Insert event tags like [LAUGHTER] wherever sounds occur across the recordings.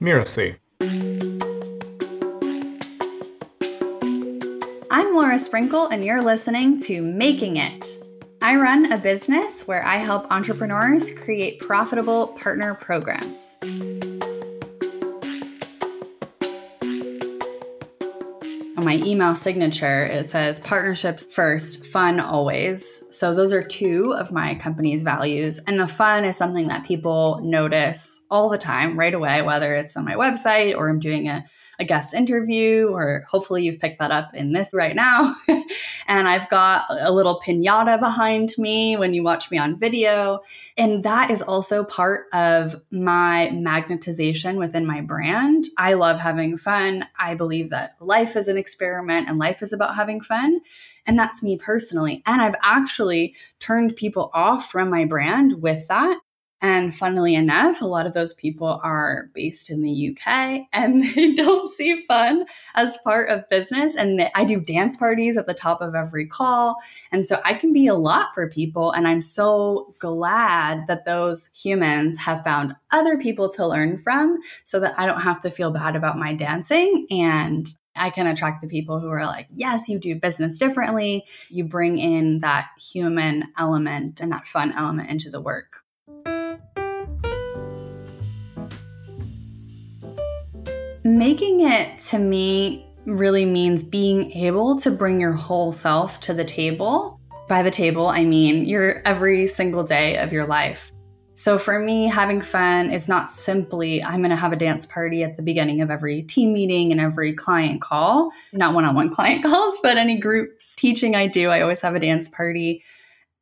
Mirasee. I'm Laura Sprinkle, and you're listening to Making It. I run a business where I help entrepreneurs create profitable partner programs. My email signature, it says partnerships first, fun always. So those are two of my company's values. And the fun is something that people notice all the time, right away, whether it's on my website or I'm doing a a guest interview, or hopefully you've picked that up in this right now. [LAUGHS] and I've got a little pinata behind me when you watch me on video. And that is also part of my magnetization within my brand. I love having fun. I believe that life is an experiment and life is about having fun. And that's me personally. And I've actually turned people off from my brand with that and funnily enough, a lot of those people are based in the UK and [LAUGHS] they don't see fun as part of business. And I do dance parties at the top of every call. And so I can be a lot for people. And I'm so glad that those humans have found other people to learn from so that I don't have to feel bad about my dancing. And I can attract the people who are like, yes, you do business differently. You bring in that human element and that fun element into the work. Making it to me really means being able to bring your whole self to the table. By the table, I mean your every single day of your life. So for me, having fun is not simply I'm going to have a dance party at the beginning of every team meeting and every client call, not one on one client calls, but any groups teaching I do, I always have a dance party.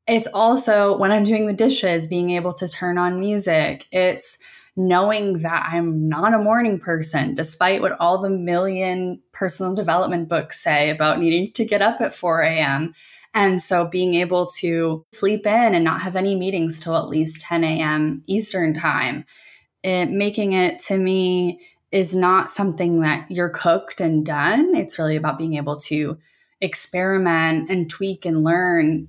It's also when I'm doing the dishes, being able to turn on music. It's knowing that I'm not a morning person, despite what all the million personal development books say about needing to get up at 4 a.m. And so being able to sleep in and not have any meetings till at least 10 a.m. Eastern time, it, making it to me is not something that you're cooked and done. It's really about being able to experiment and tweak and learn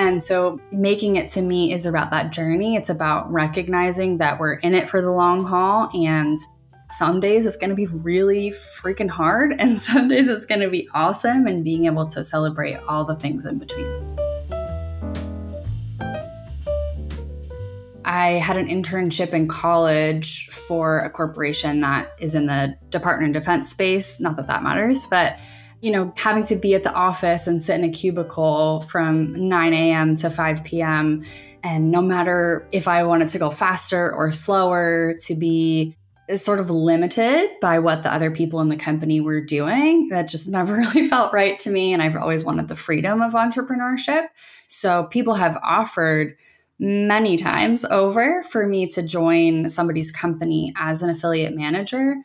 and so making it to me is about that journey. It's about recognizing that we're in it for the long haul and some days it's going to be really freaking hard and [LAUGHS] some days it's going to be awesome and being able to celebrate all the things in between. I had an internship in college for a corporation that is in the Department of Defense space. Not that that matters, but you know, having to be at the office and sit in a cubicle from 9 a.m. to 5 p.m. And no matter if I wanted to go faster or slower, to be sort of limited by what the other people in the company were doing, that just [LAUGHS] never really felt right to me. And I've always wanted the freedom of entrepreneurship. So people have offered many times over for me to join somebody's company as an affiliate manager.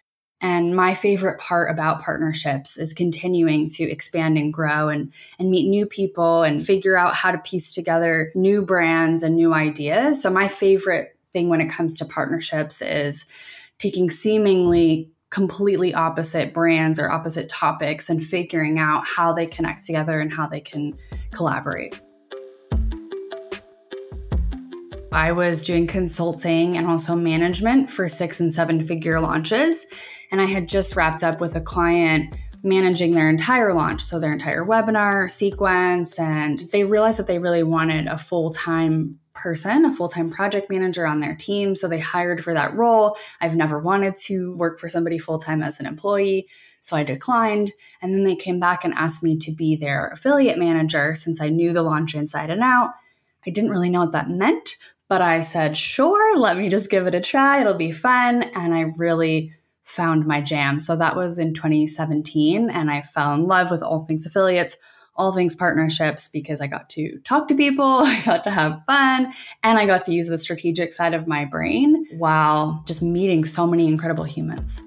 And my favorite part about partnerships is continuing to expand and grow and, and meet new people and figure out how to piece together new brands and new ideas. So, my favorite thing when it comes to partnerships is taking seemingly completely opposite brands or opposite topics and figuring out how they connect together and how they can collaborate. I was doing consulting and also management for six and seven figure launches. And I had just wrapped up with a client managing their entire launch, so their entire webinar sequence. And they realized that they really wanted a full time person, a full time project manager on their team. So they hired for that role. I've never wanted to work for somebody full time as an employee. So I declined. And then they came back and asked me to be their affiliate manager since I knew the launch inside and out. I didn't really know what that meant, but I said, sure, let me just give it a try. It'll be fun. And I really found my jam. So that was in 2017. And I fell in love with all things affiliates, all things partnerships, because I got to talk to people, [LAUGHS] I got to have fun, and I got to use the strategic side of my brain while just meeting so many incredible humans.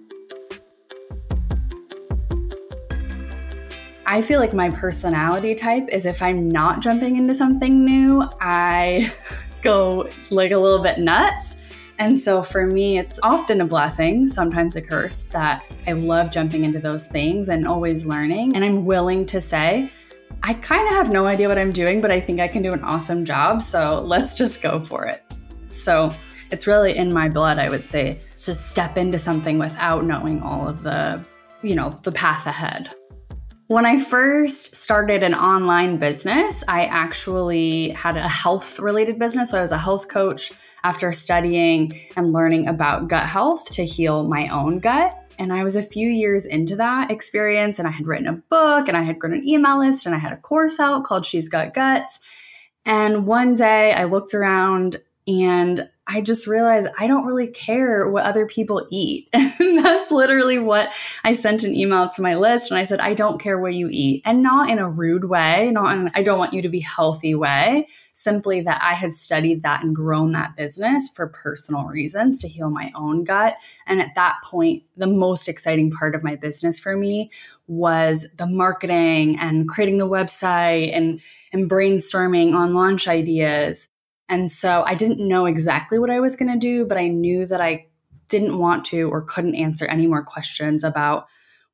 I feel like my personality type is if I'm not jumping into something new, I [LAUGHS] go like a little bit nuts. And so for me, it's often a blessing, sometimes a curse, that I love jumping into those things and always learning. And I'm willing to say, I kind of have no idea what I'm doing, but I think I can do an awesome job. So let's just go for it. So it's really in my blood, I would say, to step into something without knowing all of the, you know, the path ahead. When I first started an online business, I actually had a health related business. So I was a health coach after studying and learning about gut health to heal my own gut. And I was a few years into that experience, and I had written a book and I had grown an email list and I had a course out called She's Got Guts. And one day I looked around and I just realized I don't really care what other people eat. [LAUGHS] and that's literally what I sent an email to my list. And I said, I don't care what you eat. And not in a rude way, not in, I don't want you to be healthy way, simply that I had studied that and grown that business for personal reasons to heal my own gut. And at that point, the most exciting part of my business for me was the marketing and creating the website and, and brainstorming on launch ideas and so I didn't know exactly what I was going to do, but I knew that I didn't want to or couldn't answer any more questions about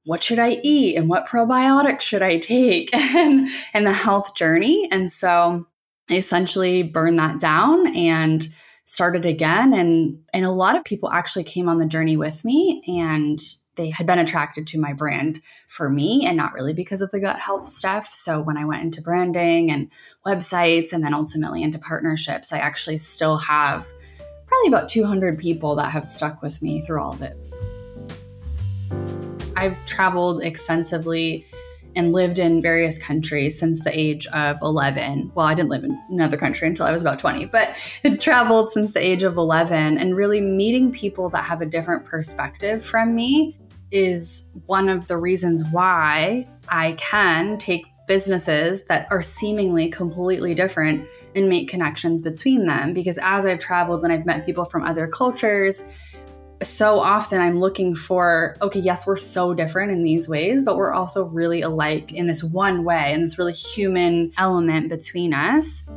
what should I eat and what probiotics should I take [LAUGHS] and, and the health journey. And so I essentially burned that down and started again. And, and a lot of people actually came on the journey with me and they had been attracted to my brand for me and not really because of the gut health stuff. So when I went into branding and websites and then ultimately into partnerships, I actually still have probably about 200 people that have stuck with me through all of it. I've traveled extensively and lived in various countries since the age of 11. Well, I didn't live in another country until I was about 20, but [LAUGHS] had traveled since the age of 11 and really meeting people that have a different perspective from me is one of the reasons why I can take businesses that are seemingly completely different and make connections between them. Because as I've traveled and I've met people from other cultures, so often I'm looking for, okay, yes, we're so different in these ways, but we're also really alike in this one way, and this really human element between us.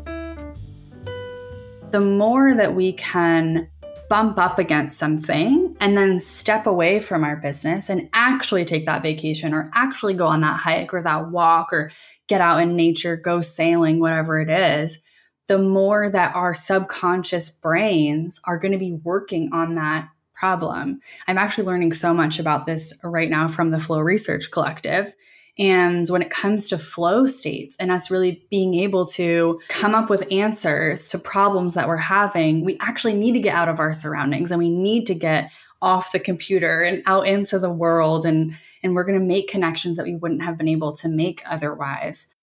The more that we can bump up against something and then step away from our business and actually take that vacation or actually go on that hike or that walk or get out in nature, go sailing, whatever it is, the more that our subconscious brains are going to be working on that problem. I'm actually learning so much about this right now from the Flow Research Collective and when it comes to flow states and us really being able to come up with answers to problems that we're having, we actually need to get out of our surroundings and we need to get off the computer and out into the world and and we're going to make connections that we wouldn't have been able to make otherwise.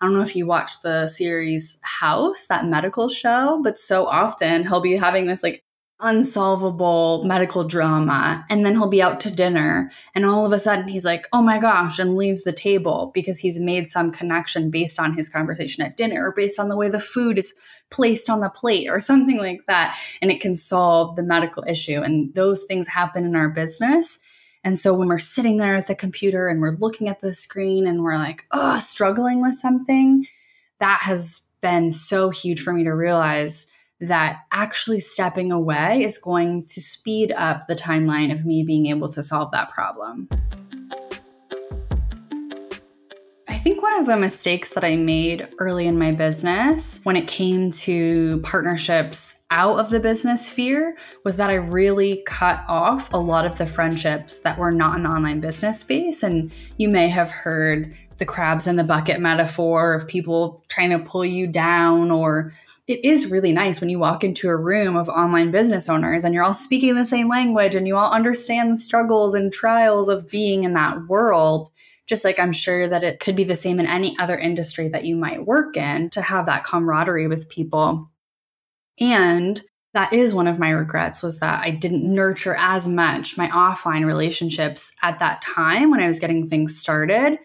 I don't know if you watched the series House, that medical show, but so often he'll be having this like unsolvable medical drama. And then he'll be out to dinner, and all of a sudden he's like, oh my gosh, and leaves the table because he's made some connection based on his conversation at dinner or based on the way the food is placed on the plate or [LAUGHS] something like that. And it can solve the medical issue. And those things happen in our business. And so when we're sitting there at the computer and we're looking at the screen and we're like, oh, struggling with something, that has been so huge for me to realize that actually stepping away is going to speed up the timeline of me being able to solve that problem. Think one of the mistakes that I made early in my business when it came to partnerships out of the business sphere was that I really cut off a lot of the friendships that were not in the online business space. And you may have heard the crabs in the bucket metaphor of people trying to pull you down or it is really nice when you walk into a room of online business owners and you're all speaking the same language and you all understand the struggles and trials of being in that world. Just like I'm sure that it could be the same in any other industry that you might work in to have that camaraderie with people. And that is one of my regrets was that I didn't nurture as much my offline relationships at that time when I was getting things started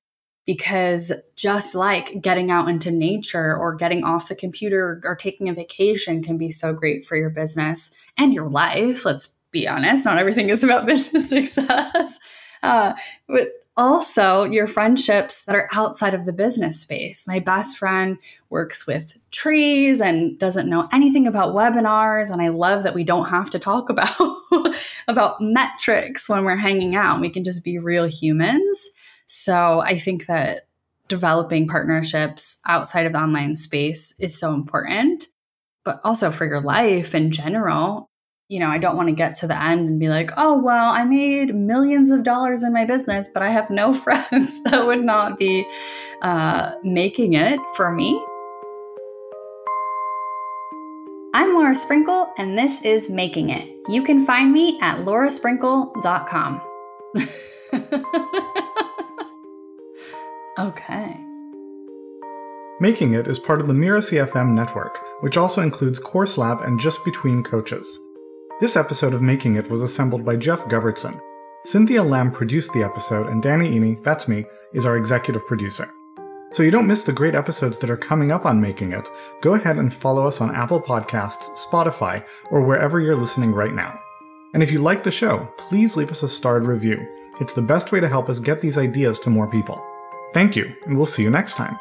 because just like getting out into nature or getting off the computer or taking a vacation can be so great for your business and your life. Let's be honest, not everything is about [LAUGHS] business success. Uh, but also your friendships that are outside of the business space. My best friend works with trees and doesn't know anything about webinars and I love that we don't have to talk about [LAUGHS] about metrics when we're hanging out. We can just be real humans. So I think that developing partnerships outside of the online space is so important, but also for your life in general. You know, I don't want to get to the end and be like, oh, well, I made millions of dollars in my business, but I have no [LAUGHS] friends. that would not be uh, making it for me. I'm Laura Sprinkle, and this is Making It. You can find me at laurasprinkle.com. [LAUGHS] okay. Making It is part of the Mirasee FM network, which also includes Course Lab and Just Between Coaches. This episode of Making It was assembled by Jeff Govertson. Cynthia Lamb produced the episode, and Danny Iny, that's me, is our executive producer. So you don't miss the great episodes that are coming up on Making It, go ahead and follow us on Apple Podcasts, Spotify, or wherever you're listening right now. And if you like the show, please leave us a starred review. It's the best way to help us get these ideas to more people. Thank you, and we'll see you next time.